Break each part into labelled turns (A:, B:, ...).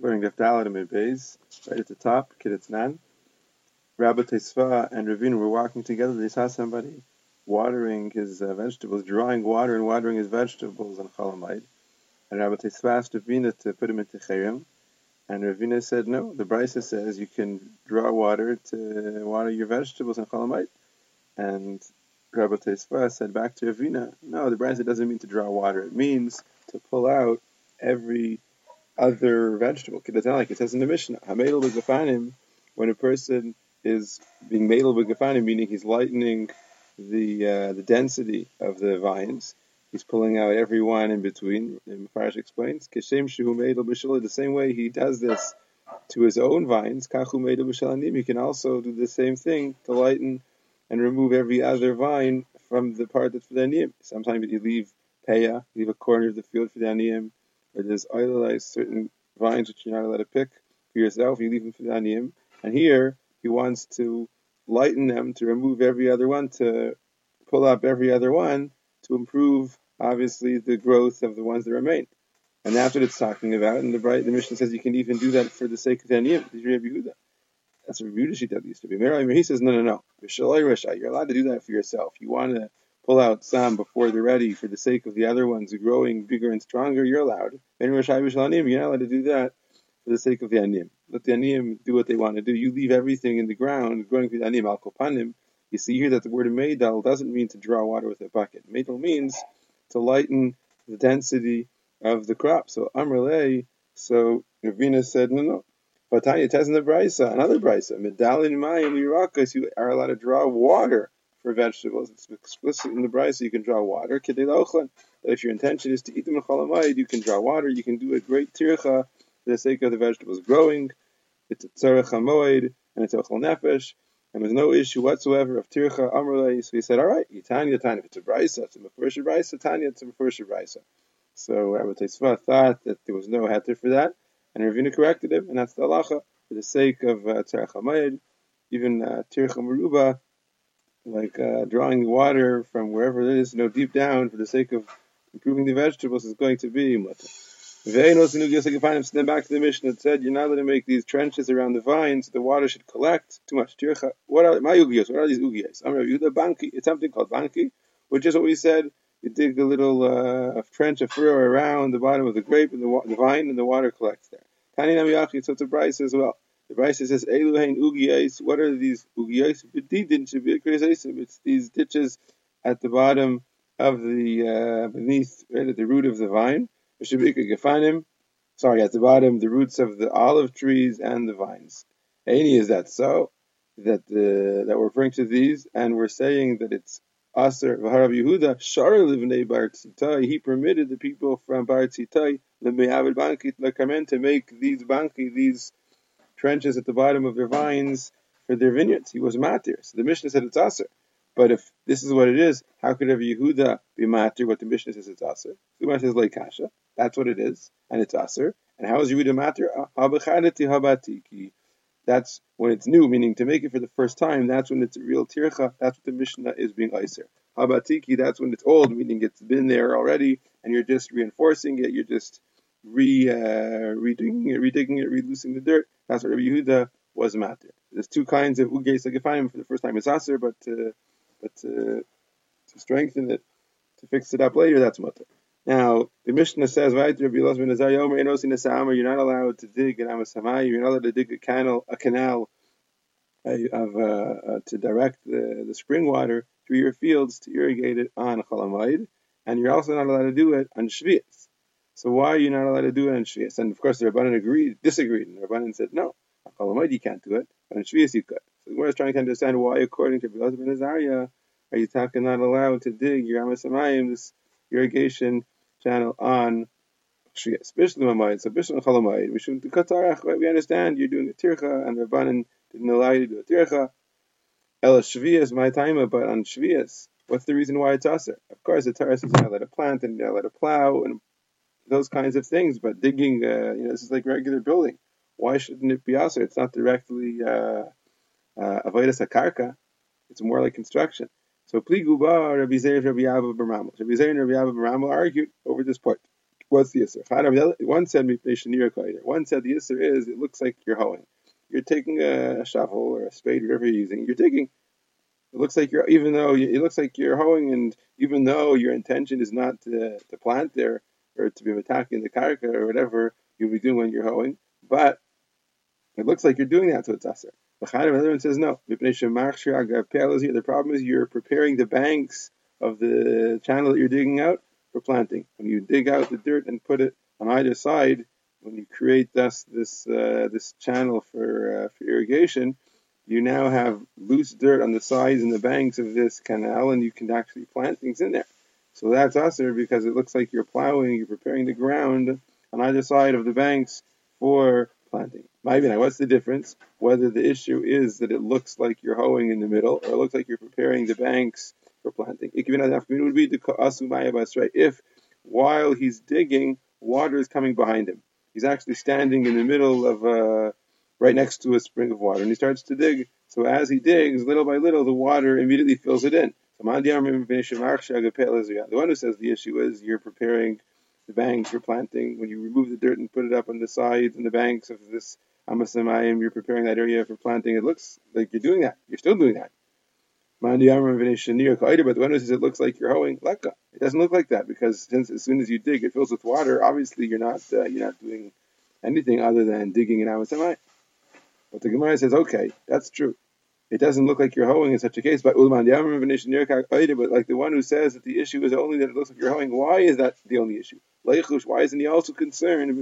A: Learning Daf Dalet and Beis, right at the top, Kidditz Nan. Rabbi Tesfa and Ravina were walking together. They saw somebody watering his uh, vegetables, drawing water and watering his vegetables on Chalamite. And Rabbi Tesfa asked Ravina to put him into Chayim. And Ravina said, no, the Brisa says you can draw water to water your vegetables on Chalamite. And Rabbi Tesfa said back to Ravina, no, the Brisa doesn't mean to draw water. It means to pull out every other vegetable. Like it says in the Mishnah, Hamedel b'gafanim, when a person is being medel b'gafanim, meaning he's lightening the uh, the density of the vines, he's pulling out every one in between. And Mefarish explains, Keshem shu medel the same way he does this to his own vines, kachu medel he can also do the same thing to lighten and remove every other vine from the part that's for the aniyim. Sometimes you leave peah, leave a corner of the field for the aniyim, or there's idolized certain vines which you're not allowed to pick for yourself, you leave them for the aniyim. And here he wants to lighten them, to remove every other one, to pull up every other one, to improve obviously the growth of the ones that remain. And that's what it's talking about. And the the Mishnah says you can even do that for the sake of the aniyim. That's what Rabbi that used to be. He says, no, no, no. You're allowed to do that for yourself. You want to pull out some before they're ready for the sake of the other ones growing bigger and stronger, you're allowed. You're not allowed to do that for the sake of the anim. Let the anim do what they want to do. You leave everything in the ground growing for the anim al kopanim. You see here that the word meidal doesn't mean to draw water with a bucket. Meidal means to lighten the density of the crop. So Amrele, so Ravina said, no, no. But Tanya tells in the brisa, another brisa, medalin mayim lirakas, you are allowed to draw water for vegetables. It's explicit in the brisa. So you can draw water. That if your intention is to eat them in chalamayid, you can draw water. You can do a great tircha for the sake of the vegetables growing. It's a tzarech hamoid and it's a nefesh. And there's no issue whatsoever of tircha amrulay. So he said, all right, Tanya, Tanya, if it's a brisa, it's a mefurish brisa, Tanya, it's a mefurish brisa. So Rabbi Tesfa thought that there was no heter for that, and Ravina corrected him, and that's the halacha for the sake of uh, tzarech hamoid, even uh, tircha meruba like uh, drawing the water from wherever it is, you know, deep down for the sake of improving the vegetables is going to be mutter. Then back to the Mishnah that said you're not allowed to make these trenches around the vines. The water should collect too much. What are my ugiyos? What are these ugiyos? I'm you the banki. It's something called banki, which is what we said. You dig a little uh, trench, a furrow around the bottom of the grape and the, the vine, and the water collects there. Tani namiyachi. So it's a price as well. The Brisa says, Eluhain ugiyais. What are these ugiyais? It's these ditches at the bottom of the, uh, beneath, right at the root of the vine. Sorry, at the bottom, the roots of the olive trees and the vines. Any is that so? That the that we're referring to these, and we're saying that it's Aser V'harav Yehuda Shar Livnei Bar Tzitai. He permitted the people from Bar Tzitai the Me'avid Banki to make these banki, these trenches at the bottom of their vines for their vineyards. He was matir. So the Mishnah said it's aser. But if this is what it is, how could Rabbi Yehuda be matir what the Mishnah says it's aser? The Mishnah says like kasha. That's what it is, and it's aser. And how is Yehuda matir? habatiki. That's when it's new, meaning to make it for the first time. That's when it's a real tircha. That's what the Mishnah is being iser. Habatiki. That's when it's old, meaning it's been there already, and you're just reinforcing it. You're just re uh, redigging it, redigging it, reloosing the dirt. That's what Rabbi Yehuda was matter. There's two kinds of ugei sagifayim. For the first time, it's aser, but uh, but uh, to strengthen it, to fix it up later, that's mutter. Now the Mishnah says, You're not allowed to dig an amasamai. You're not allowed to dig a canal, a canal uh, of uh, uh, to direct the, the spring water through your fields to irrigate it on chalamayid, and you're also not allowed to do it on shvius. So why are you not allowed to do it on Shvias? And of course, the Rabbanan agreed, disagreed, and the Rabbanan said, no, on you can't do it, but on Shvias you could. So we're trying to understand why, according to Bilaz ben Azariah, are you talking not allowed to dig your Amasamayim, this irrigation channel on Shvias? Bishlam Amayim, so Bishlam Chalamayim, we shouldn't do Katarach, right? We understand you're doing a Tircha, and the Rabbanan didn't allow you to do a Tircha. El Shvias, my time, but on Shvias, what's the reason why it's aser? Of course, the Torah says you're not allowed to plant and you're not allowed to plow and those kinds of things. But digging, uh, you know, this is like regular building. Why shouldn't it be aser? It's not directly uh, avodas uh, akarka. It's more like construction. So Pli Guba, Rabbi Zeir, Rabbi Abba Baramal. Rabbi Zeir and Rabbi Abba Baramal argued over this point. What's the Isser? One said One said the Isser is it looks like you're hoeing. You're taking a shovel or a spade, whatever you're using. You're digging. It looks like you're even though it looks like you're hoeing, and even though your intention is not to, to plant there or to be attacking the karka or whatever you'll be doing when you're hoeing, but it looks like you're doing that, so it's aser. The other one says no. The problem is you're preparing the banks of the channel that you're digging out for planting. When you dig out the dirt and put it on either side, when you create this this uh, this channel for uh, for irrigation, you now have loose dirt on the sides and the banks of this canal, and you can actually plant things in there. So that's aser because it looks like you're plowing, you're preparing the ground on either side of the banks for planting. Maybe now, what's the difference? Whether the issue is that it looks like you're hoeing in the middle, or it looks like you're preparing the banks for planting. It would be the if while he's digging, water is coming behind him. He's actually standing in the middle of uh, right next to a spring of water, and he starts to dig. So as he digs, little by little, the water immediately fills it in. The one who says the issue is you're preparing the banks for planting. When you remove the dirt and put it up on the sides and the banks of this Amasamayim, you're preparing that area for planting. It looks like you're doing that. You're still doing that. But the one who says it looks like you're hoeing, leka. It doesn't look like that because since as soon as you dig, it fills with water. Obviously, you're not uh, you're not doing anything other than digging in Amasamayim. But the Gemara says, okay, that's true. It doesn't look like you're hoeing in such a case. But but like the one who says that the issue is only that it looks like you're hoeing, why is that the only issue? Why isn't he also concerned?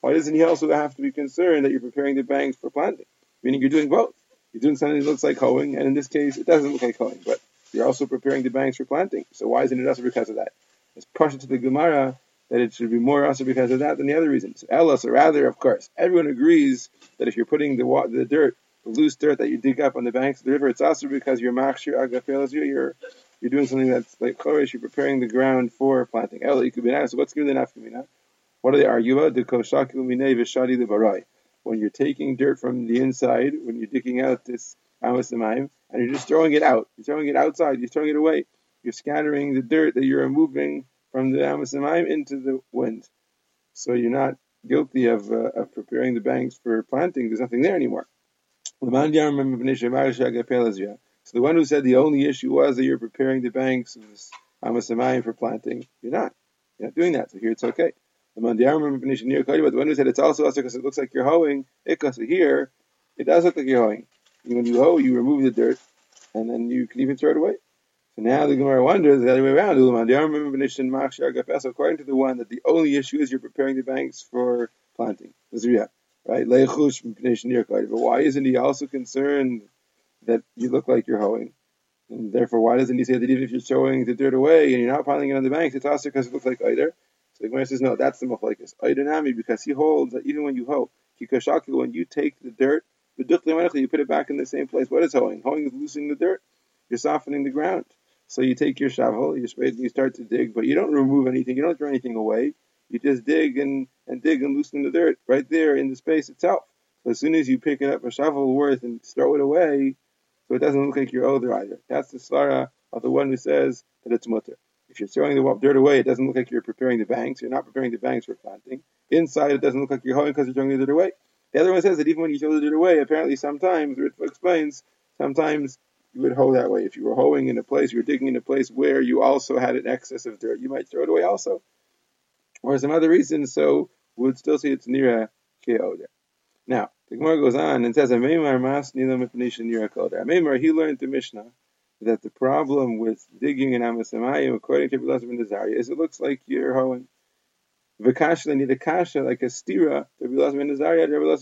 A: Why doesn't he also have to be concerned that you're preparing the banks for planting? Meaning you're doing both. You're doing something that looks like hoeing, and in this case, it doesn't look like hoeing, but you're also preparing the banks for planting. So why isn't it also because of that? It's partial to the Gemara that it should be more also because of that than the other reasons. Elos, or rather, of course, everyone agrees that if you're putting the the dirt, the loose dirt that you dig up on the banks of the river, it's also because you're machshir agafelas, you're you're doing something that's like chorish, you're preparing the ground for planting. Elo, you could be nice. So what's giving the nafkamina? What they argue about? The koshaku minei v'shadi lebarai. When you're taking dirt from the inside, when you're digging out this amasamayim, and you're just throwing it out, you're throwing it outside, you're throwing it away, you're scattering the dirt that you're removing from the amasamayim into the wind. So you're not guilty of, uh, of preparing the banks for planting. There's nothing there anymore. So the one who said the only issue was that you're preparing the banks of amasamayim for planting, you're not. You're not doing that. So here it's okay. The one who said it's also us because it looks like you're hoeing, because here it does look like you're hoeing. When you hoe, you remove the dirt, and then you can even throw it away. So now the Gemara wonders the other way around. According to the one that the only issue is you're preparing the banks for planting. Right? But why isn't he also concerned that you look like you're hoeing? And therefore, why doesn't he say that even if you're throwing the dirt away and you're not piling it on the banks, it's also because it looks like either? So the Gemara says, no, that's the machlekes. Nami, because he holds that even when you hoe, kikashaku, when you take the dirt, you put it back in the same place. What is hoeing? Hoeing is loosening the dirt. You're softening the ground. So you take your shovel, you spade, you start to dig, but you don't remove anything. You don't throw anything away. You just dig and, and dig and loosen the dirt right there in the space itself. So as soon as you pick it up a shovel worth and throw it away, so it doesn't look like you're older either. That's the svara of the one who says that it's mutter. If you're throwing the dirt away, it doesn't look like you're preparing the banks. You're not preparing the banks for planting. Inside, it doesn't look like you're hoeing because you're throwing the dirt away. The other one says that even when you throw the dirt away, apparently sometimes, Ritva explains, sometimes you would hoe that way. If you were hoeing in a place, you were digging in a place where you also had an excess of dirt, you might throw it away also. Or some other reason, so we would still say it's near uh, KO there. Now, the Gemara goes on and says, Amemar mas nira Amemar, he learned the Mishnah that the problem with digging in Amasamayim, according to Rabbi ben Azariah, is it looks like you're hoeing. Need a kasha, like a stira, Rabbi ben Rabbi ben Azariah, Rabbi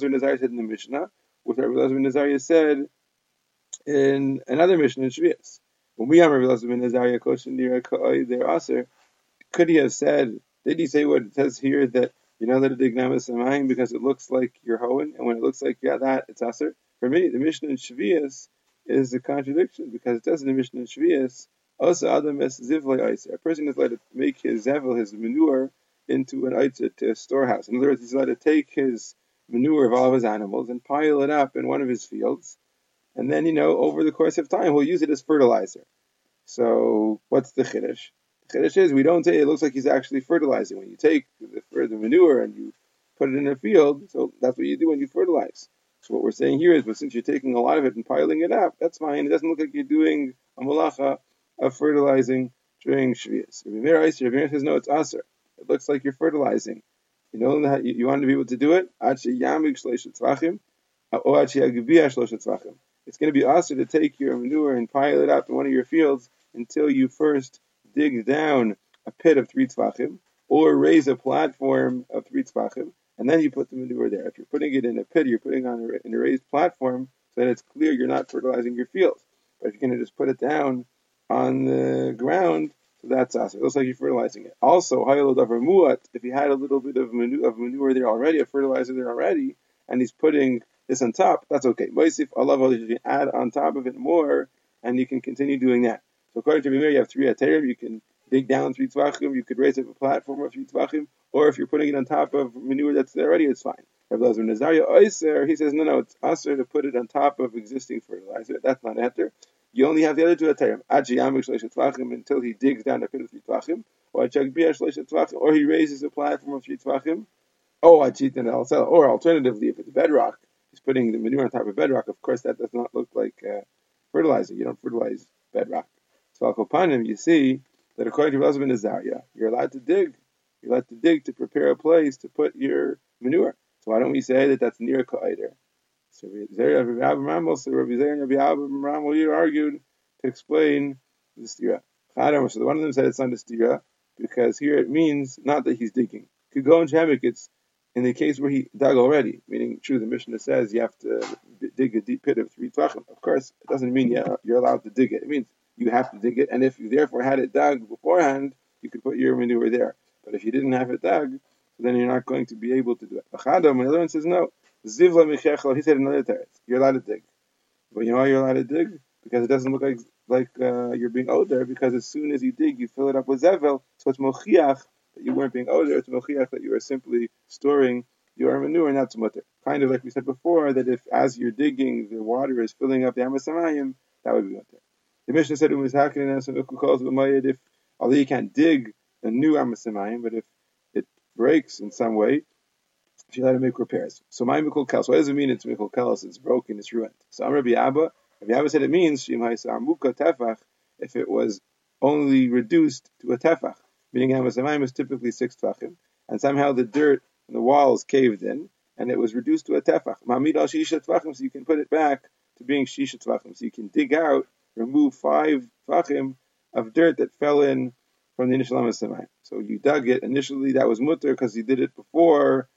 A: ben Azariah said in the Mishnah, what Rabbi ben Azariah said in another Mishnah in Shvias. When we have Rabbi ben Azariah, koshin nira ka'oi, they're aser, could he have said, did he say what it says here that you know that a dig Amasamayim because it looks like you're hoeing, and when it looks like yeah, that, it's aser? For me, the Mishnah in Shvias is a contradiction because it says in the Mishnah in Shvias, also Adam es zivlei A person is allowed to make his zevel, his manure, into an oitzer, to a storehouse. In other words, he's allowed to take his manure of all of his animals and pile it up in one of his fields, and then you know over the course of time he'll use it as fertilizer. So what's the chiddush? Chiddush is we don't say it looks like he's actually fertilizing. When you take the, the manure and you put it in a field, so that's what you do when you fertilize. So what we're saying here is, but since you're taking a lot of it and piling it up, that's fine. It doesn't look like you're doing a malacha of fertilizing during Shvias. Rabbi Meir says, no, it's aser. It looks like you're fertilizing. You know you, you want to be able to do it? It's going to be aser to take your manure and pile it up in one of your fields until you first dig down a pit of three tzvachim or raise a platform of three tzvachim, and then you put the manure there. If you're putting it in a pit, you're putting on a, in a raised platform, so that it's clear you're not fertilizing your fields. But if you're going to just put it down on the ground, so that's us. It looks like you're fertilizing it. Also, if he had a little bit of manure, of manure there already, a fertilizer there already, and he's putting this on top, that's okay. Moisif Allah, you can add on top of it more, and you can continue doing that. So according to Mimir, you have three aterim. You can dig down three tvachim. You could raise up a platform of three tvachim, or if you're putting it on top of manure that's there already, it's fine. Rabbi Lazar Nazaria Oiser, he says, no, no, it's aser to put it on top of existing fertilizer. That's not enter. You only have the other two aterim. until he digs down a pit of three tvachim, or or he raises a platform of three tvachim. Oh, or alternatively, if it's bedrock, he's putting the manure on top of bedrock. Of course, that does not look like uh, fertilizer. You don't fertilize bedrock. So Al you see that according to Elazar ben you're allowed to dig. You're allowed to dig to prepare a place to put your manure. So why don't we say that that's near Ka'ider? So Rabbi Rambam, so Rabbi and Rabbi Rambam argued to explain the stira. So one of them said it's not a stira because here it means not that he's digging. Could go in Shemek, it's in the case where he dug already, meaning true, the Mishnah says you have to dig a deep pit of three tvachim. Of course, it doesn't mean you're allowed to dig it. It means you have to dig it. And if you therefore had it dug beforehand, you could put your manure there. But if you didn't have it dug, then you're not going to be able to do it. Achadam, another one says no. Zivla michechel, he said another teretz. You're allowed to dig. But you know why you're allowed to dig? Because it doesn't look like like uh, you're being owed there, because as soon as you dig, you fill it up with zevel, so it's mochiach that you weren't being owed there, it's mochiach that you are simply storing your manure, not that's mutter. Kind of like we said before, that if as you're digging, the water is filling up the amasamayim, that would be mutter. The Mishnah said if although you can't dig a new Amasamayim, but if it breaks in some way, if you let it make repairs. So my Mikul Kelos, what does it mean it's Mikul Kelos? It's broken, it's ruined. So Rabbi Abba, Rabbi Abba said it means Tefach if it was only reduced to a Tefach, meaning Amasamayim is typically six Tefachim, and somehow the dirt and the walls caved in, and it was reduced to a Tefach. Mamid al so you can put it back to being Shisha Tefachim, so you can dig out remove five tvachim of dirt that fell in from the initial Amasamayim. So you dug it. Initially, that was mutter because you did it before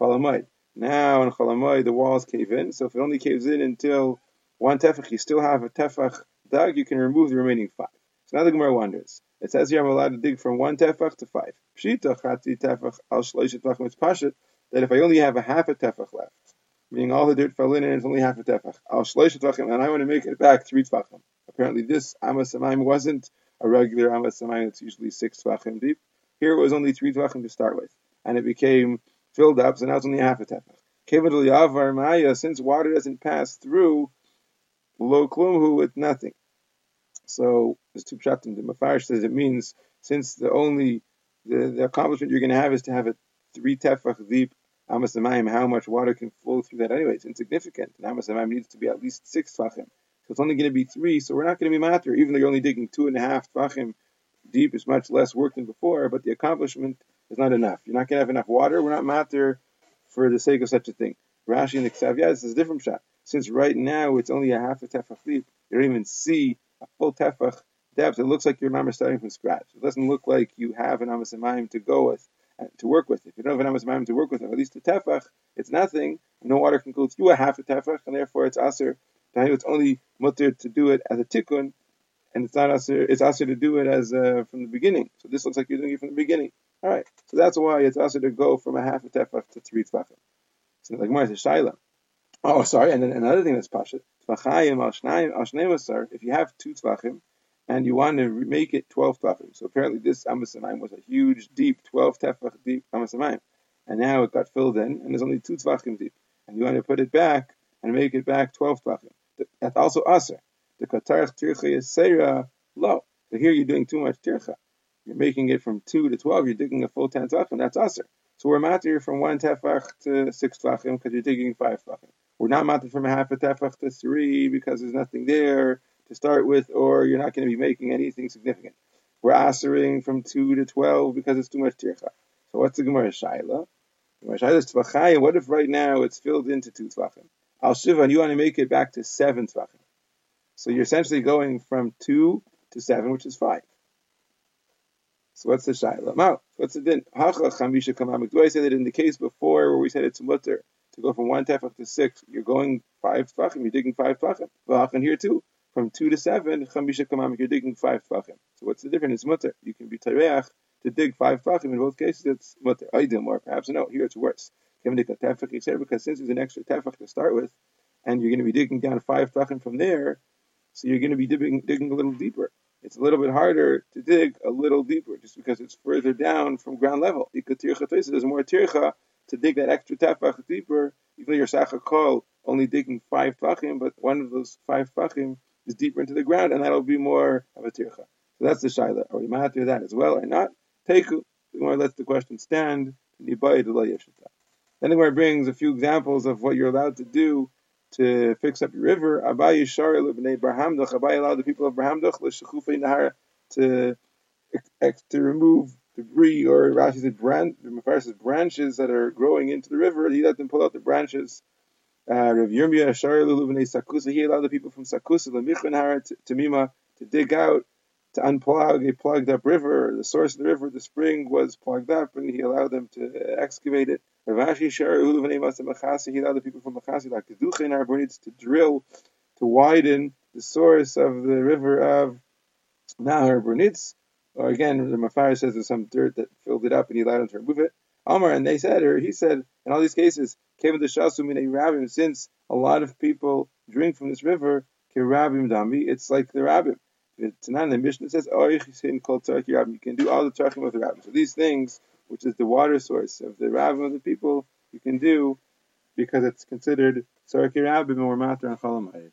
A: Chalamayid. Now in Chalamayid, the walls cave in. So if it only caves in until one tefach, you still have a tefach dug, you can remove the remaining five. So now the Gemara wonders. It says here I'm allowed to dig from one tefach to five. Pshita chati tefach al pashit that if I only have a half a tefach left, meaning all the dirt fell in and it's only half a tefach, al and I want to make it back three tvachim. Apparently, this Amas wasn't a regular Amas It's usually six tvachim deep. Here it was only three tvachim to start with, and it became filled up, so now it's only half a tefach. Since water doesn't pass through, lo klumhu with nothing. So there's two. The Mafarish says it means since the only the, the accomplishment you're going to have is to have a three tefach deep Amas how much water can flow through that anyway? It's insignificant. And Amas needs to be at least six tvachim. So it's only going to be three, so we're not going to be matter, even though you're only digging two and a half tvachim deep. It's much less work than before, but the accomplishment is not enough. You're not going to have enough water. We're not matter for the sake of such a thing. Rashi and the Ksav, yeah, this is a different shot. Since right now it's only a half a tefach deep, you don't even see a full tefach depth. It looks like you're mama starting from scratch. It doesn't look like you have an amasamayim to go with uh, to work with. If you don't have an amasamayim to work with, at least a tefach, it's nothing. No water can go through a half a tefach, and therefore it's aser it's only mutter to do it as a tikkun, and it's not aser, it's aser to do it as uh, from the beginning. So this looks like you're doing it from the beginning. All right, so that's why it's aser to go from a half a tefach to three tefachim. So like more, a shaila. Oh, sorry, and then another thing that's pashat. If you have two tvachim and you want to make it 12 tvachim, so apparently this amasamayim was a huge, deep, 12 tefach deep amasamayim, and now it got filled in, and there's only two tvachim deep, and you want to put it back and make it back 12 tvachim. That's also aser. The katarach tircha is seira. But here you're doing too much tircha. you're making it from two to twelve, you're digging a full ten tvachim. That's aser. So we're matir from one tefach to six tvachim because you're digging five tvachim. We're not matir from a half a tefach to three because there's nothing there to start with, or you're not going to be making anything significant. We're asering from two to twelve because it's too much tircha. So what's the Gemara Shaila? What if right now it's filled into two tvachim? Al shiva, and you want to make it back to seven tvachim. So you're essentially going from two to seven, which is five. So what's the shaila? What's the din? Hacha chamisha kamamik. Do I say that in the case before where we said it's mutter to go from one tefach to six, you're going five tefachim, you're digging five tefachim. V'hachan here too, from two to seven, chamisha kamamik, you're digging five tefachim. So what's the difference? It's mutter. You can be tareach to dig five tefachim. In both cases, it's mutter. Aidim, or perhaps no. Here it's worse. Because since there's an extra tefach to start with, and you're going to be digging down five tefachim from there, so you're going to be digging, digging a little deeper it's a little bit harder to dig a little deeper just because it's further down from ground level. There's more tircha to dig that extra tefach deeper, even though your sacha only digging five tefachim, but one of those five tefachim is deeper into the ground, and that'll be more of a tircha. So that's the shaila. Are we matter that as well or not? Teku. The Gemara lets the question stand. Then the Gemara brings a few examples of what you're allowed to do to fix up your river. Abai Yishar Lebnei Brahamduch. Abai allowed the people of Brahamduch l'shechufei nahar to to remove debris or Rashi said branch, branches that are growing into the river. He let them pull out the branches. Uh, Rav Yirmiyah Shar Lebnei Sakusa. He allowed the people from Sakusa l'michon to Mima to dig out to unplug a plugged up river. The source of the river, the spring, was plugged up, and he allowed them to excavate it. Rav Ashi allowed the people from Machasi like to do to drill to widen the source of the river of Nahar Bernitz. Or again, the Mafar says there's some dirt that filled it up, and he allowed them to remove it. Amar, and they said, or he said, in all these cases, came the Shasum in a rabbim, since a lot of people drink from this river, Kirabim Dami, it's like the rabbim. Tanan, the Mishnah says, you can do all the tzarchim with the rabbim. So these things which is the water source of the Rav of the people, you can do because it's considered Sarki Rabbim or Matar and Chalamayit.